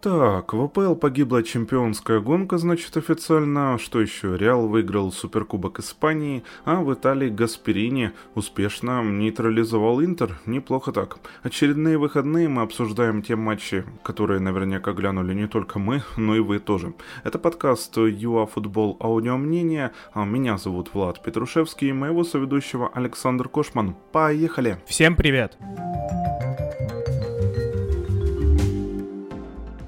Так, в АПЛ погибла чемпионская гонка, значит, официально. Что еще? Реал выиграл Суперкубок Испании, а в Италии Гасперини успешно нейтрализовал Интер. Неплохо так. Очередные выходные мы обсуждаем те матчи, которые наверняка глянули не только мы, но и вы тоже. Это подкаст Аудио Мнение. А меня зовут Влад Петрушевский и моего соведущего Александр Кошман. Поехали! Всем привет!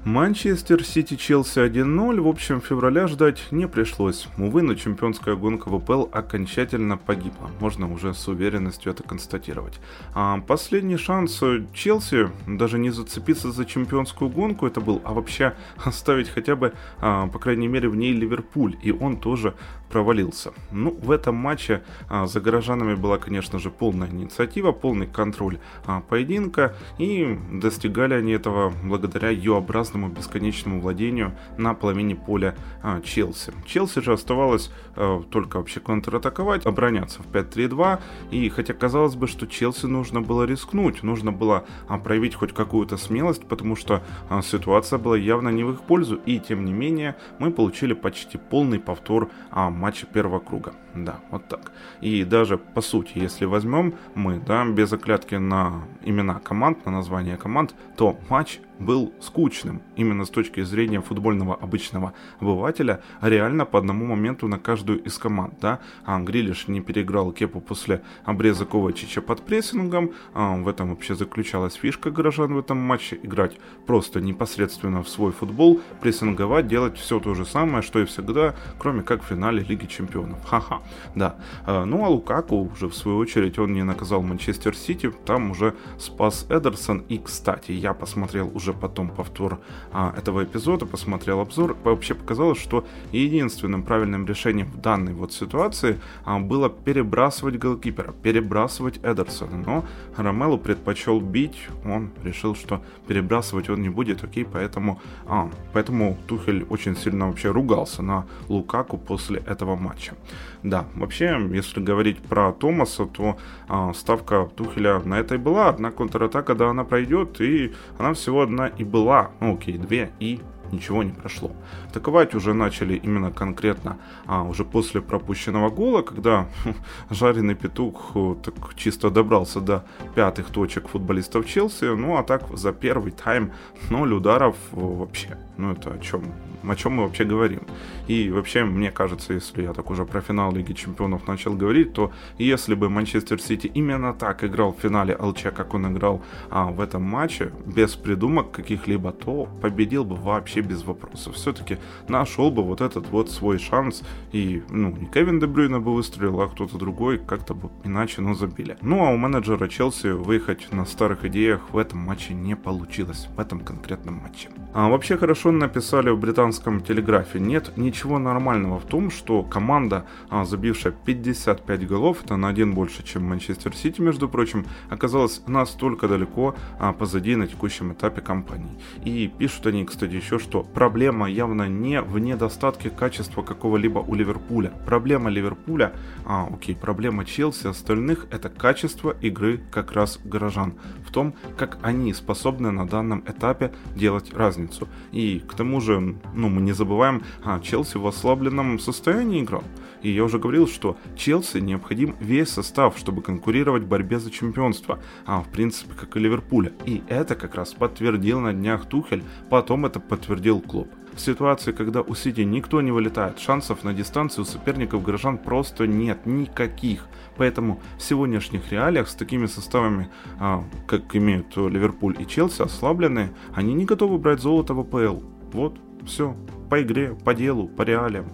Манчестер Сити Челси 1-0. В общем, февраля ждать не пришлось. Увы, но чемпионская гонка в АПЛ окончательно погибла. Можно уже с уверенностью это констатировать. А последний шанс Челси даже не зацепиться за чемпионскую гонку это был, а вообще оставить хотя бы, а, по крайней мере, в ней Ливерпуль. И он тоже провалился. Ну, в этом матче а, за горожанами была, конечно же, полная инициатива, полный контроль а, поединка, и достигали они этого благодаря Ю-образному бесконечному владению на половине поля а, Челси. Челси же оставалось а, только вообще контратаковать, обороняться в 5-3-2, и хотя казалось бы, что Челси нужно было рискнуть, нужно было а, проявить хоть какую-то смелость, потому что а, ситуация была явно не в их пользу, и тем не менее мы получили почти полный повтор а, матча первого круга. Да, вот так. И даже по сути, если возьмем мы, да, без оклятки на имена команд, на название команд, то матч был скучным, именно с точки зрения футбольного обычного обывателя, реально по одному моменту на каждую из команд, да, а Грилиш не переиграл Кепу после обреза Ковачича под прессингом, а, в этом вообще заключалась фишка горожан в этом матче, играть просто непосредственно в свой футбол, прессинговать, делать все то же самое, что и всегда, кроме как в финале Лиги Чемпионов, ха-ха, да, а, ну а Лукаку уже в свою очередь он не наказал Манчестер Сити, там уже спас Эдерсон, и кстати, я посмотрел уже потом повтор а, этого эпизода, посмотрел обзор, вообще показалось, что единственным правильным решением в данной вот ситуации а, было перебрасывать голкипера, перебрасывать Эдерсона, но Ромелу предпочел бить, он решил, что перебрасывать он не будет, окей, поэтому, а, поэтому Тухель очень сильно вообще ругался на Лукаку после этого матча. Да, вообще, если говорить про Томаса, то а, ставка Тухеля на это и была, одна контратака, да, она пройдет, и она всего одна и была, ну окей, две, и ничего не прошло. Атаковать уже начали именно конкретно а, уже после пропущенного гола, когда жареный петух так чисто добрался до пятых точек футболистов Челси. Ну а так за первый тайм ноль ударов вообще. Ну это о чем? О чем мы вообще говорим? И вообще, мне кажется, если я так уже про финал Лиги Чемпионов начал говорить, то если бы Манчестер Сити именно так играл в финале ЛЧ, как он играл а, в этом матче, без придумок каких-либо, то победил бы вообще без вопросов. Все-таки нашел бы вот этот вот свой шанс, и, ну, не Кевин Дебрюйна бы выстрелил, а кто-то другой как-то бы иначе, но забили. Ну, а у менеджера Челси выехать на старых идеях в этом матче не получилось, в этом конкретном матче. А вообще хорошо написали в британском телеграфе, нет ничего нормального в том, что команда, а, забившая 55 голов, это на один больше, чем Манчестер Сити, между прочим, оказалась настолько далеко а, позади на текущем этапе кампании. И пишут они, кстати, еще, что проблема явно не в недостатке качества какого-либо у Ливерпуля. Проблема Ливерпуля, а, окей, проблема Челси, остальных это качество игры как раз горожан. В том, как они способны на данном этапе делать разницу. И к тому же, ну, мы не забываем, а, Челси в ослабленном состоянии играл. И я уже говорил, что Челси необходим весь состав, чтобы конкурировать в борьбе за чемпионство, а в принципе как и Ливерпуля. И это как раз подтвердил на днях Тухель, потом это подтвердил Клоп. В ситуации, когда у Сити никто не вылетает, шансов на дистанцию у соперников горожан просто нет никаких. Поэтому в сегодняшних реалиях с такими составами, а, как имеют Ливерпуль и Челси, ослабленные, они не готовы брать золото в АПЛ. Вот, все, по игре, по делу, по реалиям.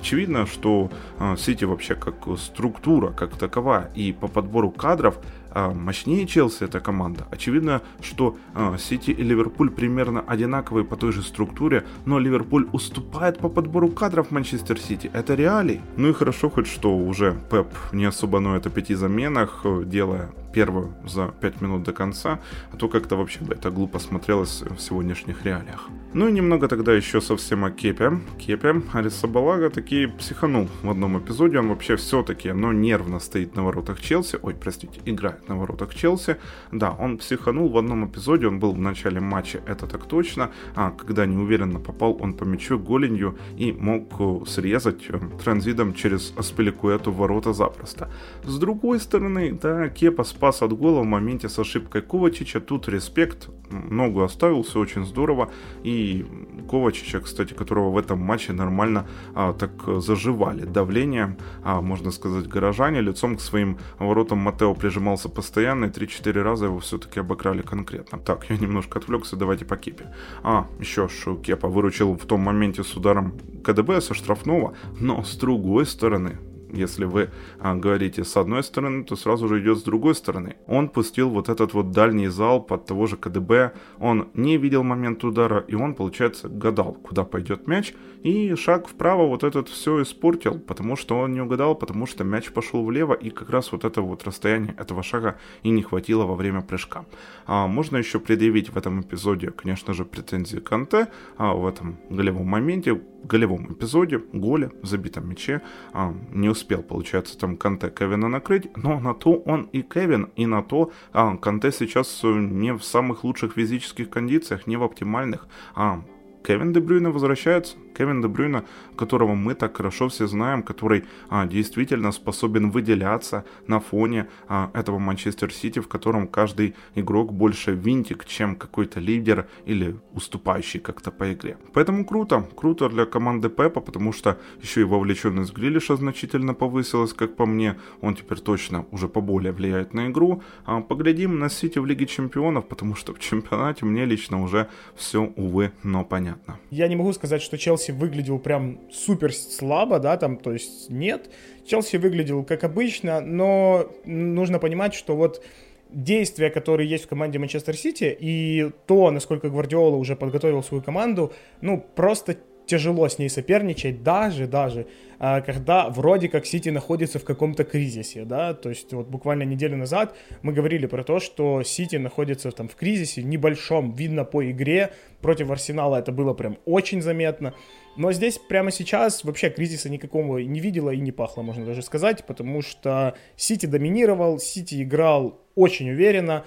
Очевидно, что а, Сити вообще как структура, как таковая, и по подбору кадров мощнее Челси эта команда. Очевидно, что а, Сити и Ливерпуль примерно одинаковые по той же структуре, но Ливерпуль уступает по подбору кадров Манчестер Сити. Это реалии. Ну и хорошо хоть, что уже Пеп не особо ноет о пяти заменах, делая первую за 5 минут до конца, а то как-то вообще бы это глупо смотрелось в сегодняшних реалиях. Ну и немного тогда еще совсем о Кепе. Кепе Арисабалага таки психанул в одном эпизоде, он вообще все-таки, но нервно стоит на воротах Челси, ой, простите, играет на воротах Челси. Да, он психанул в одном эпизоде, он был в начале матча, это так точно, а когда неуверенно попал он по мячу голенью и мог э, срезать э, транзитом через Аспеликуэту ворота запросто. С другой стороны, да, Кепа спас от гола в моменте с ошибкой Ковачича, тут респект, ногу оставил, все очень здорово, и Ковачича, кстати, которого в этом матче нормально а, так заживали давление, а, можно сказать, горожане, лицом к своим воротам Матео прижимался постоянно, и 3-4 раза его все-таки обыграли конкретно. Так, я немножко отвлекся, давайте по Кепе. А, еще что Кепа выручил в том моменте с ударом КДБ со штрафного, но с другой стороны, если вы а, говорите с одной стороны, то сразу же идет с другой стороны. Он пустил вот этот вот дальний зал под того же КДБ, он не видел момент удара, и он, получается, гадал, куда пойдет мяч, и шаг вправо вот этот все испортил, потому что он не угадал, потому что мяч пошел влево, и как раз вот это вот расстояние этого шага и не хватило во время прыжка. А, можно еще предъявить в этом эпизоде, конечно же, претензии Канте а, в этом голевом моменте, голевом эпизоде, голе, забитом мяче, а, не успел, получается, там Канте Кевина накрыть, но на то он и Кевин, и на то а, Канте сейчас не в самых лучших физических кондициях, не в оптимальных, а Кевин Дебрюйна возвращается, Кевин Дебрюйна, которого мы так хорошо все знаем, который а, действительно способен выделяться на фоне а, этого Манчестер Сити, в котором каждый игрок больше винтик, чем какой-то лидер или уступающий как-то по игре. Поэтому круто, круто для команды Пепа, потому что еще и вовлеченность Грилиша значительно повысилась, как по мне, он теперь точно уже поболее влияет на игру. А, поглядим на Сити в Лиге Чемпионов, потому что в чемпионате мне лично уже все, увы, но понятно. Я не могу сказать, что Челси Челси выглядел прям супер слабо, да, там, то есть нет. Челси выглядел как обычно, но нужно понимать, что вот действия, которые есть в команде Манчестер Сити, и то, насколько Гвардиола уже подготовил свою команду, ну, просто тяжело с ней соперничать, даже, даже, а, когда вроде как Сити находится в каком-то кризисе, да, то есть вот буквально неделю назад мы говорили про то, что Сити находится там в кризисе небольшом, видно по игре, против Арсенала это было прям очень заметно, но здесь прямо сейчас вообще кризиса никакого не видела и не пахло, можно даже сказать, потому что Сити доминировал, Сити играл очень уверенно,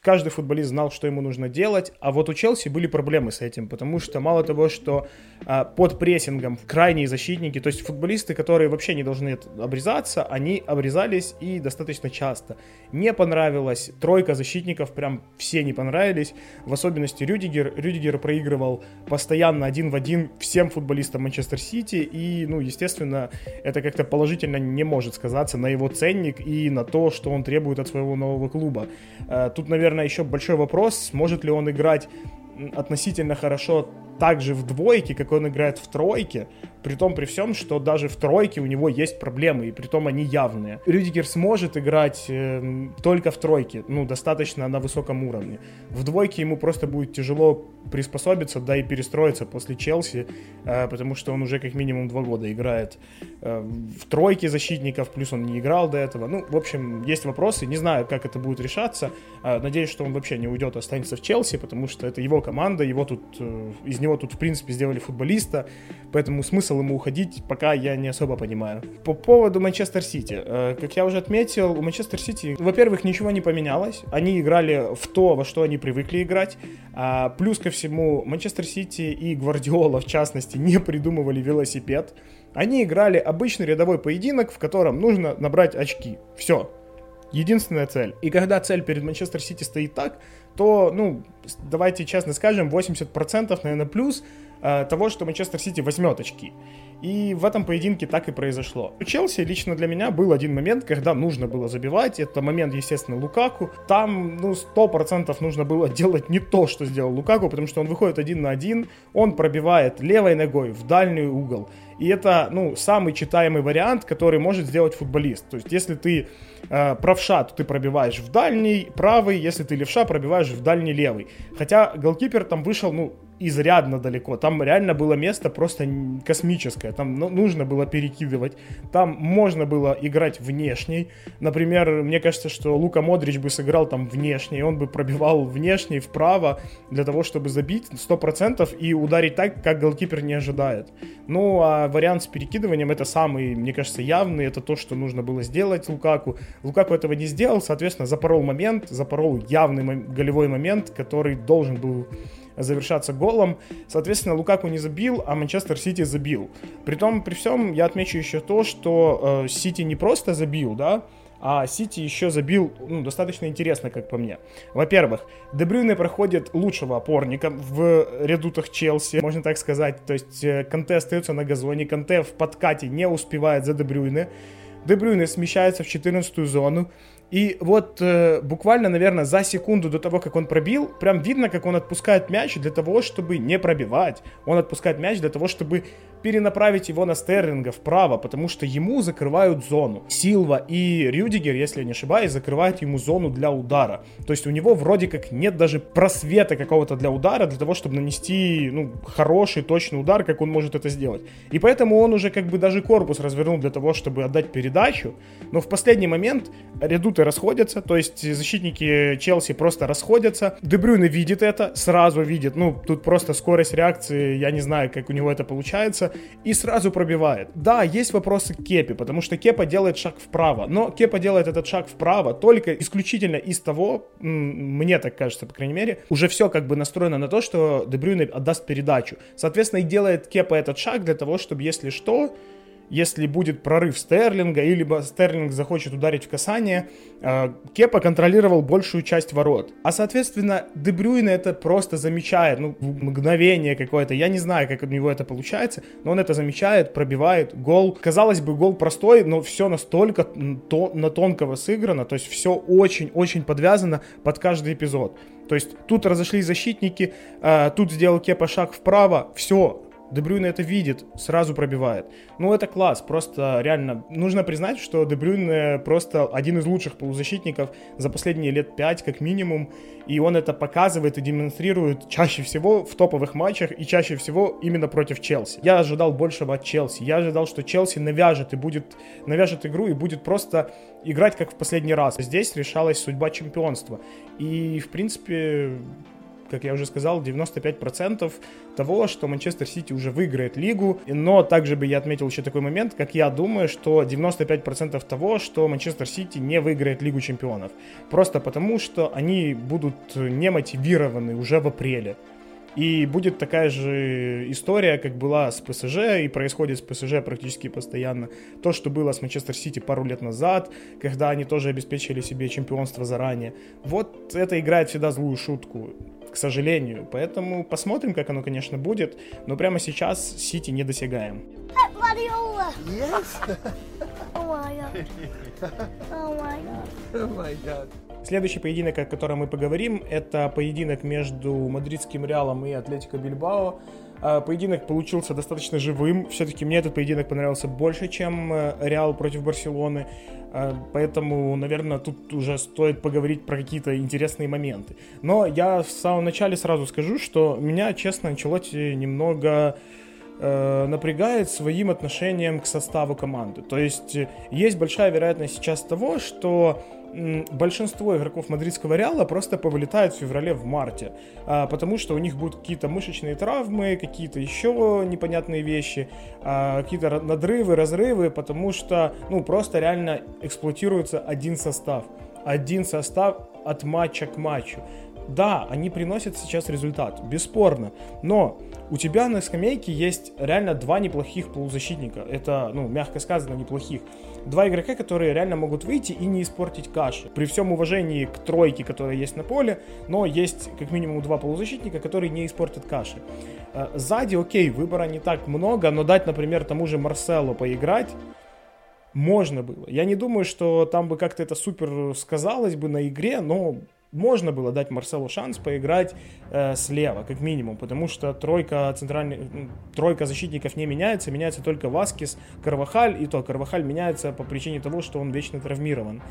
каждый футболист знал, что ему нужно делать, а вот у Челси были проблемы с этим, потому что мало того, что а, под прессингом крайние защитники, то есть футболисты, которые вообще не должны обрезаться, они обрезались и достаточно часто. Не понравилось, тройка защитников прям все не понравились, в особенности Рюдигер. Рюдигер проигрывал постоянно один в один всем футболистам Манчестер Сити, и, ну, естественно, это как-то положительно не может сказаться на его ценник и на то, что он требует от своего нового клуба. Тут, наверное, еще большой вопрос, сможет ли он играть относительно хорошо так же в двойке, как он играет в тройке, при том при всем, что даже в тройке у него есть проблемы, и при том они явные. Рюдигер сможет играть э, только в тройке, ну, достаточно на высоком уровне. В двойке ему просто будет тяжело приспособиться, да и перестроиться после Челси, э, потому что он уже как минимум два года играет э, в тройке защитников, плюс он не играл до этого. Ну, в общем, есть вопросы, не знаю, как это будет решаться. Э, надеюсь, что он вообще не уйдет, останется в Челси, потому что это его команда, его тут, э, из него тут, в принципе, сделали футболиста, поэтому смысл ему уходить пока я не особо понимаю. По поводу Манчестер Сити. Э, как я уже отметил, у Манчестер Сити, во-первых, ничего не поменялось. Они играли в то, во что они привыкли играть. А, плюс ко всему, Манчестер Сити и Гвардиола, в частности, не придумывали велосипед. Они играли обычный рядовой поединок, в котором нужно набрать очки. Все. Единственная цель. И когда цель перед Манчестер Сити стоит так, то, ну, давайте честно скажем, 80% наверное плюс э, того, что Манчестер Сити возьмет очки. И в этом поединке так и произошло. У Челси лично для меня был один момент, когда нужно было забивать. Это момент, естественно, Лукаку. Там, ну, 100% нужно было делать не то, что сделал Лукаку, потому что он выходит один на один, он пробивает левой ногой в дальний угол. И это, ну, самый читаемый вариант, который может сделать футболист. То есть, если ты э, правша, то ты пробиваешь в дальний правый, если ты левша, пробиваешь в дальний левый. Хотя голкипер там вышел, ну, изрядно далеко. Там реально было место просто космическое. Там ну, нужно было перекидывать. Там можно было играть внешней. Например, мне кажется, что Лука Модрич бы сыграл там внешний. Он бы пробивал внешний вправо для того, чтобы забить 100% и ударить так, как голкипер не ожидает. Ну, а вариант с перекидыванием это самый, мне кажется, явный. Это то, что нужно было сделать Лукаку. Лукаку этого не сделал, соответственно, запорол момент, запорол явный голевой момент, который должен был завершаться голом. Соответственно, Лукаку не забил, а Манчестер Сити забил. Притом, при всем, я отмечу еще то, что э, Сити не просто забил, да, а Сити еще забил ну, достаточно интересно, как по мне. Во-первых, Дебрюйне проходит лучшего опорника в редутах Челси, можно так сказать. То есть э, Канте остается на газоне, Канте в подкате не успевает за Дебрюйне. Дебрюйне смещается в 14 зону, и вот э, буквально, наверное, за секунду до того, как он пробил, прям видно, как он отпускает мяч для того, чтобы не пробивать. Он отпускает мяч для того, чтобы перенаправить его на Стерлинга вправо, потому что ему закрывают зону. Силва и Рюдигер, если я не ошибаюсь, закрывают ему зону для удара. То есть у него вроде как нет даже просвета какого-то для удара, для того, чтобы нанести ну, хороший, точный удар, как он может это сделать. И поэтому он уже как бы даже корпус развернул для того, чтобы отдать передачу. Но в последний момент редуты расходятся, то есть защитники Челси просто расходятся. Дебрюйне видит это, сразу видит, ну, тут просто скорость реакции, я не знаю, как у него это получается, и сразу пробивает. Да, есть вопросы к Кепе, потому что Кепа делает шаг вправо, но Кепа делает этот шаг вправо только исключительно из того, мне так кажется, по крайней мере, уже все как бы настроено на то, что Дебрюйне отдаст передачу. Соответственно, и делает Кепа этот шаг для того, чтобы, если что, если будет прорыв Стерлинга, или Стерлинг захочет ударить в касание, э, Кепа контролировал большую часть ворот. А, соответственно, Дебрюйна это просто замечает, ну, мгновение какое-то, я не знаю, как у него это получается, но он это замечает, пробивает, гол. Казалось бы, гол простой, но все настолько то, на тонкого сыграно, то есть все очень-очень подвязано под каждый эпизод. То есть тут разошлись защитники, э, тут сделал Кепа шаг вправо, все, Дебрюйн это видит, сразу пробивает. Ну, это класс, просто реально. Нужно признать, что Дебрюйн просто один из лучших полузащитников за последние лет пять, как минимум. И он это показывает и демонстрирует чаще всего в топовых матчах и чаще всего именно против Челси. Я ожидал большего от Челси. Я ожидал, что Челси навяжет и будет навяжет игру и будет просто играть как в последний раз. Здесь решалась судьба чемпионства. И, в принципе, как я уже сказал, 95% того, что Манчестер Сити уже выиграет лигу. Но также бы я отметил еще такой момент, как я думаю, что 95% того, что Манчестер Сити не выиграет Лигу Чемпионов. Просто потому, что они будут не мотивированы уже в апреле. И будет такая же история, как была с ПСЖ, и происходит с ПСЖ практически постоянно. То, что было с Манчестер Сити пару лет назад, когда они тоже обеспечили себе чемпионство заранее. Вот это играет всегда злую шутку к сожалению. Поэтому посмотрим, как оно, конечно, будет. Но прямо сейчас Сити не недосягаем. Следующий поединок, о котором мы поговорим, это поединок между мадридским Реалом и Атлетико Бильбао. А, поединок получился достаточно живым. Все-таки мне этот поединок понравился больше, чем э, Реал против Барселоны. А, поэтому, наверное, тут уже стоит поговорить про какие-то интересные моменты. Но я в самом начале сразу скажу, что меня, честно, Анчелотти немного э, напрягает своим отношением к составу команды. То есть э, есть большая вероятность сейчас того, что большинство игроков мадридского Реала просто повылетают в феврале, в марте, а, потому что у них будут какие-то мышечные травмы, какие-то еще непонятные вещи, а, какие-то надрывы, разрывы, потому что, ну, просто реально эксплуатируется один состав. Один состав от матча к матчу. Да, они приносят сейчас результат, бесспорно, но у тебя на скамейке есть реально два неплохих полузащитника. Это, ну, мягко сказано, неплохих. Два игрока, которые реально могут выйти и не испортить каши. При всем уважении к тройке, которая есть на поле, но есть как минимум два полузащитника, которые не испортят каши. Э, сзади, окей, выбора не так много, но дать, например, тому же Марселу поиграть, можно было. Я не думаю, что там бы как-то это супер сказалось бы на игре, но можно было дать Марселу шанс поиграть э, слева, как минимум, потому что тройка центральных, тройка защитников не меняется, меняется только Васкис, Карвахаль, и то Карвахаль меняется по причине того, что он вечно травмирован.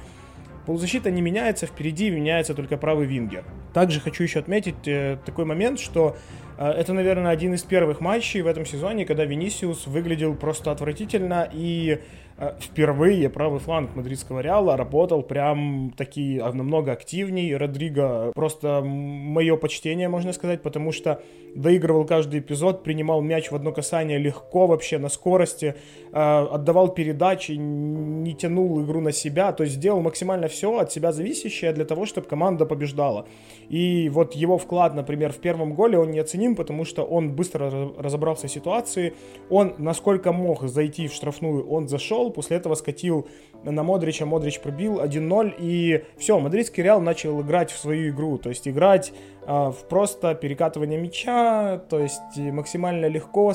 Полузащита не меняется, впереди меняется только правый вингер. Также хочу еще отметить э, такой момент, что Это, наверное, один из первых матчей в этом сезоне, когда Венисиус выглядел просто отвратительно и Э, впервые правый фланг мадридского Реала работал прям таки а, намного активней. Родриго просто мое почтение, можно сказать, потому что доигрывал каждый эпизод, принимал мяч в одно касание легко вообще, на скорости, отдавал передачи, не тянул игру на себя, то есть сделал максимально все от себя зависящее для того, чтобы команда побеждала. И вот его вклад, например, в первом голе, он неоценим, потому что он быстро разобрался в ситуации, он насколько мог зайти в штрафную, он зашел, после этого скатил на Модрича, Модрич пробил 1-0, и все, мадридский Реал начал играть в свою игру, то есть играть э, в просто перекатывание мяча, то есть максимально легко,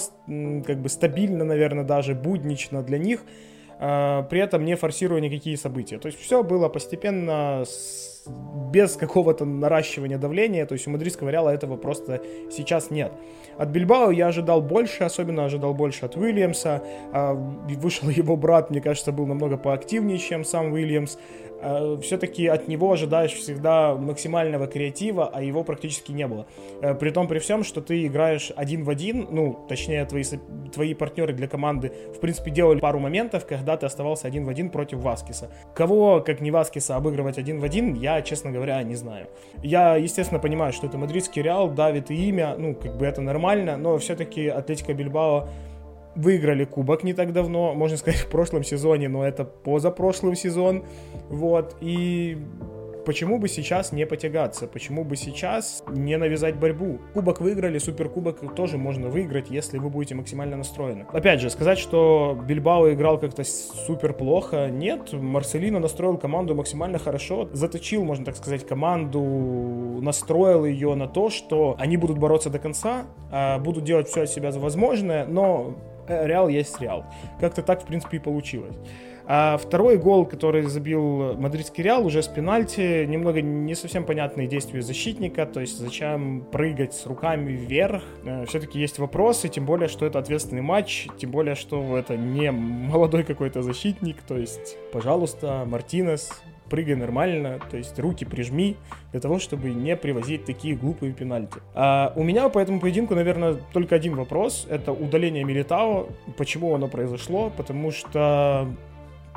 как бы стабильно, наверное, даже буднично для них, э, при этом не форсируя никакие события. То есть все было постепенно с без какого-то наращивания давления, то есть у мадридского Реала этого просто сейчас нет. От Бильбао я ожидал больше, особенно ожидал больше от Уильямса. А, вышел его брат, мне кажется, был намного поактивнее, чем сам Уильямс. А, Все-таки от него ожидаешь всегда максимального креатива, а его практически не было. А, при том, при всем, что ты играешь один в один, ну, точнее, твои, твои партнеры для команды, в принципе, делали пару моментов, когда ты оставался один в один против Васкиса. Кого, как не Васкиса, обыгрывать один в один, я, честно говоря, не знаю. Я, естественно, понимаю, что это мадридский Реал, давит и имя, ну, как бы это нормально, но все-таки Атлетика Бильбао выиграли кубок не так давно, можно сказать, в прошлом сезоне, но это позапрошлый сезон, вот, и Почему бы сейчас не потягаться? Почему бы сейчас не навязать борьбу? Кубок выиграли, суперкубок тоже можно выиграть, если вы будете максимально настроены. Опять же, сказать, что Бильбао играл как-то супер плохо, нет. Марселино настроил команду максимально хорошо, заточил, можно так сказать, команду, настроил ее на то, что они будут бороться до конца, а будут делать все от себя возможное, но Реал есть Реал. Как-то так, в принципе, и получилось. А второй гол, который забил мадридский Реал, уже с пенальти, немного не совсем понятные действия защитника, то есть зачем прыгать с руками вверх. Э, Все-таки есть вопросы, тем более, что это ответственный матч, тем более, что это не молодой какой-то защитник, то есть, пожалуйста, Мартинес, прыгай нормально, то есть руки прижми, для того, чтобы не привозить такие глупые пенальти. А у меня по этому поединку, наверное, только один вопрос. Это удаление Милитао. Почему оно произошло? Потому что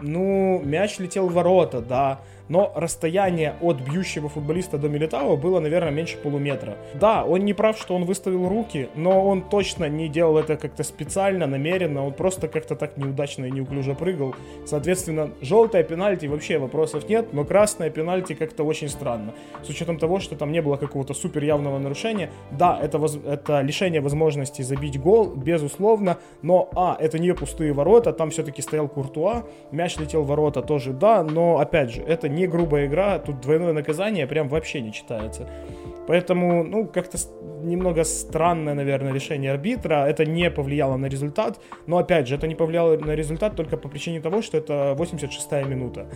ну, мяч летел в ворота, да но расстояние от бьющего футболиста до Милитао было, наверное, меньше полуметра. Да, он не прав, что он выставил руки, но он точно не делал это как-то специально, намеренно, он просто как-то так неудачно и неуклюже прыгал. Соответственно, желтая пенальти вообще вопросов нет, но красная пенальти как-то очень странно. С учетом того, что там не было какого-то супер явного нарушения, да, это, воз... это лишение возможности забить гол, безусловно, но, а, это не пустые ворота, там все-таки стоял Куртуа, мяч летел в ворота тоже, да, но, опять же, это не грубая игра, тут двойное наказание прям вообще не читается. Поэтому, ну, как-то немного странное, наверное, решение арбитра. Это не повлияло на результат. Но, опять же, это не повлияло на результат только по причине того, что это 86-я минута.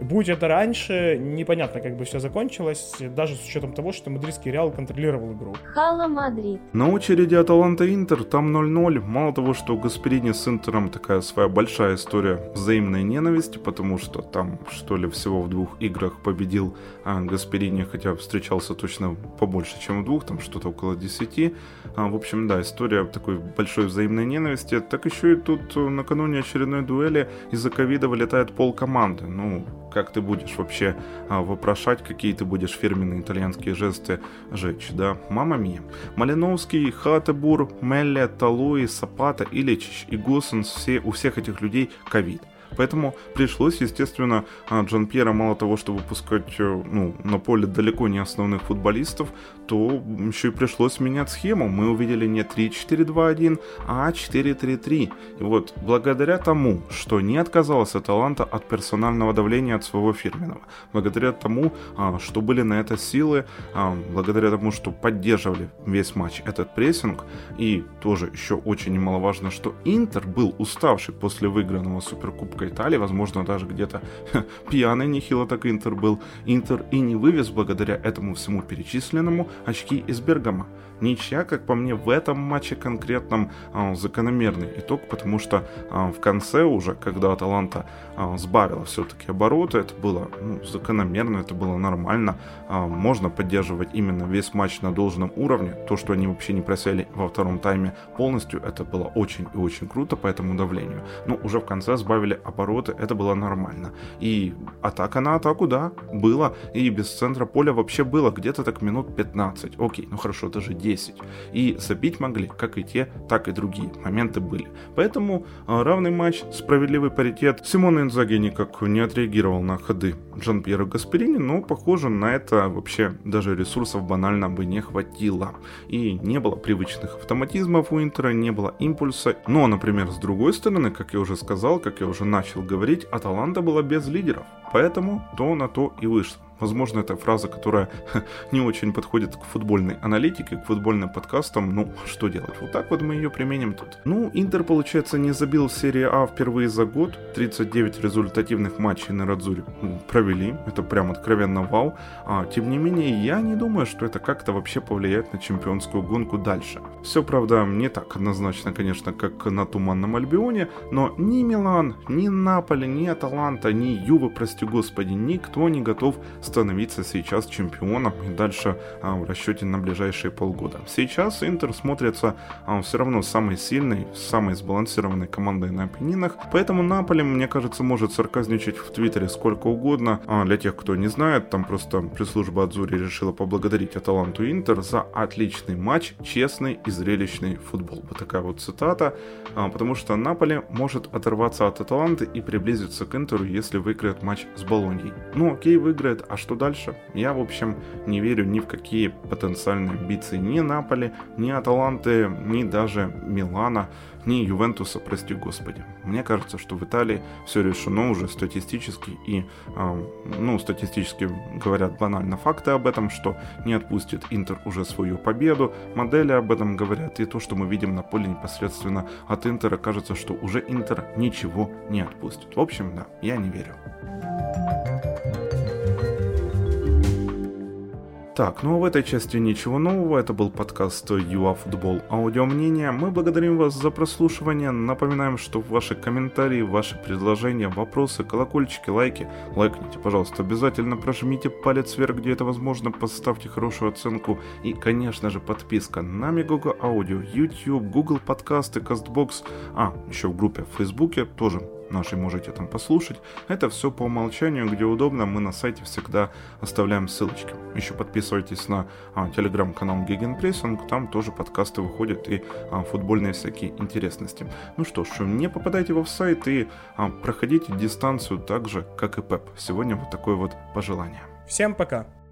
Будь это раньше, непонятно, как бы все закончилось, даже с учетом того, что мадридский Реал контролировал игру. Hala Madrid. На очереди Аталанта Интер, там 0-0. Мало того, что у Гасперини с Интером такая своя большая история взаимной ненависти, потому что там, что ли, всего в двух играх победил а, Гасперини, хотя встречался точно побольше, чем в двух, там что-то около 10. А, в общем, да, история такой большой взаимной ненависти. Так еще и тут э, накануне очередной дуэли из-за ковида вылетает пол команды. Ну, как ты будешь вообще а, вопрошать, какие ты будешь фирменные итальянские жесты жечь, да? Мама мия. Малиновский, Хатебур, Мелле, Талуи, Сапата, Иличич и Гусенс, все, у всех этих людей ковид. Поэтому пришлось, естественно, а, Джан Пьера мало того, что выпускать э, ну, на поле далеко не основных футболистов, то еще и пришлось менять схему. Мы увидели не 3-4-2-1, а 4-3-3. И вот благодаря тому, что не отказался таланта от персонального давления от своего фирменного, благодаря тому, а, что были на это силы, а, благодаря тому, что поддерживали весь матч этот прессинг, и тоже еще очень немаловажно, что Интер был уставший после выигранного Суперкубка Кубка Италии, возможно, даже где-то пьяный нехило так Интер был. Интер и не вывез благодаря этому всему перечисленному очки из Бергама. Ничья, как по мне, в этом матче конкретном а, закономерный итог, потому что а, в конце уже, когда Аталанта а, сбавила все-таки обороты, это было ну, закономерно, это было нормально. Можно поддерживать именно весь матч на должном уровне. То, что они вообще не просели во втором тайме полностью, это было очень и очень круто по этому давлению. Но уже в конце сбавили обороты, это было нормально. И атака на атаку, да, было. И без центра поля вообще было где-то так минут 15. Окей, ну хорошо, даже 10. И забить могли как и те, так и другие. Моменты были. Поэтому а, равный матч, справедливый паритет. Симон Инзаги никак не отреагировал на ходы Жан Пьера Гасперини, но похоже на это вообще даже ресурсов банально бы не хватило. И не было привычных автоматизмов у Интера, не было импульса. Но, например, с другой стороны, как я уже сказал, как я уже начал говорить, Аталанта была без лидеров. Поэтому то на то и вышло. Возможно, это фраза, которая не очень подходит к футбольной аналитике, к футбольным подкастам. Ну, что делать? Вот так вот мы ее применим тут. Ну, Интер, получается, не забил в серии А впервые за год. 39 результативных матчей на Радзуре провели. Это прям откровенно вау. А, тем не менее, я не думаю, что это как-то вообще повлияет на чемпионскую гонку дальше. Все, правда, не так однозначно, конечно, как на Туманном Альбионе, но ни Милан, ни Наполи, ни Аталанта, ни Юва, прости господи, никто не готов становиться сейчас чемпионом и дальше а, в расчете на ближайшие полгода. Сейчас Интер смотрится а, все равно самой сильной, самой сбалансированной командой на Апеннинах, поэтому Наполе, мне кажется, может сарказничать в Твиттере сколько угодно. А для тех, кто не знает, там просто пресс-служба Адзури решила поблагодарить Аталанту Интер за отличный матч, честный и зрелищный футбол. Вот такая вот цитата, а, потому что Наполе может оторваться от Аталанты и приблизиться к Интеру, если выиграет матч с Болоньей. Ну окей, выиграет, а что дальше? Я, в общем, не верю ни в какие потенциальные амбиции ни Наполи, ни Аталанты, ни даже Милана, ни Ювентуса, прости господи. Мне кажется, что в Италии все решено уже статистически и, э, ну, статистически говорят банально факты об этом, что не отпустит Интер уже свою победу, модели об этом говорят, и то, что мы видим на поле непосредственно от Интера, кажется, что уже Интер ничего не отпустит. В общем, да, я не верю. Так, ну а в этой части ничего нового, это был подкаст ЮАФутбол Аудио Мнение. Мы благодарим вас за прослушивание, напоминаем, что ваши комментарии, ваши предложения, вопросы, колокольчики, лайки, лайкните, пожалуйста, обязательно прожмите палец вверх, где это возможно, поставьте хорошую оценку. И, конечно же, подписка на Мегого Аудио, YouTube, Google подкасты, CastBox, а, еще в группе в Фейсбуке тоже нашей можете там послушать. Это все по умолчанию, где удобно, мы на сайте всегда оставляем ссылочки. Еще подписывайтесь на а, телеграм-канал Гегенпрессинг, там тоже подкасты выходят и а, футбольные всякие интересности. Ну что ж, не попадайте в сайт и а, проходите дистанцию так же, как и Пеп. Сегодня вот такое вот пожелание. Всем пока!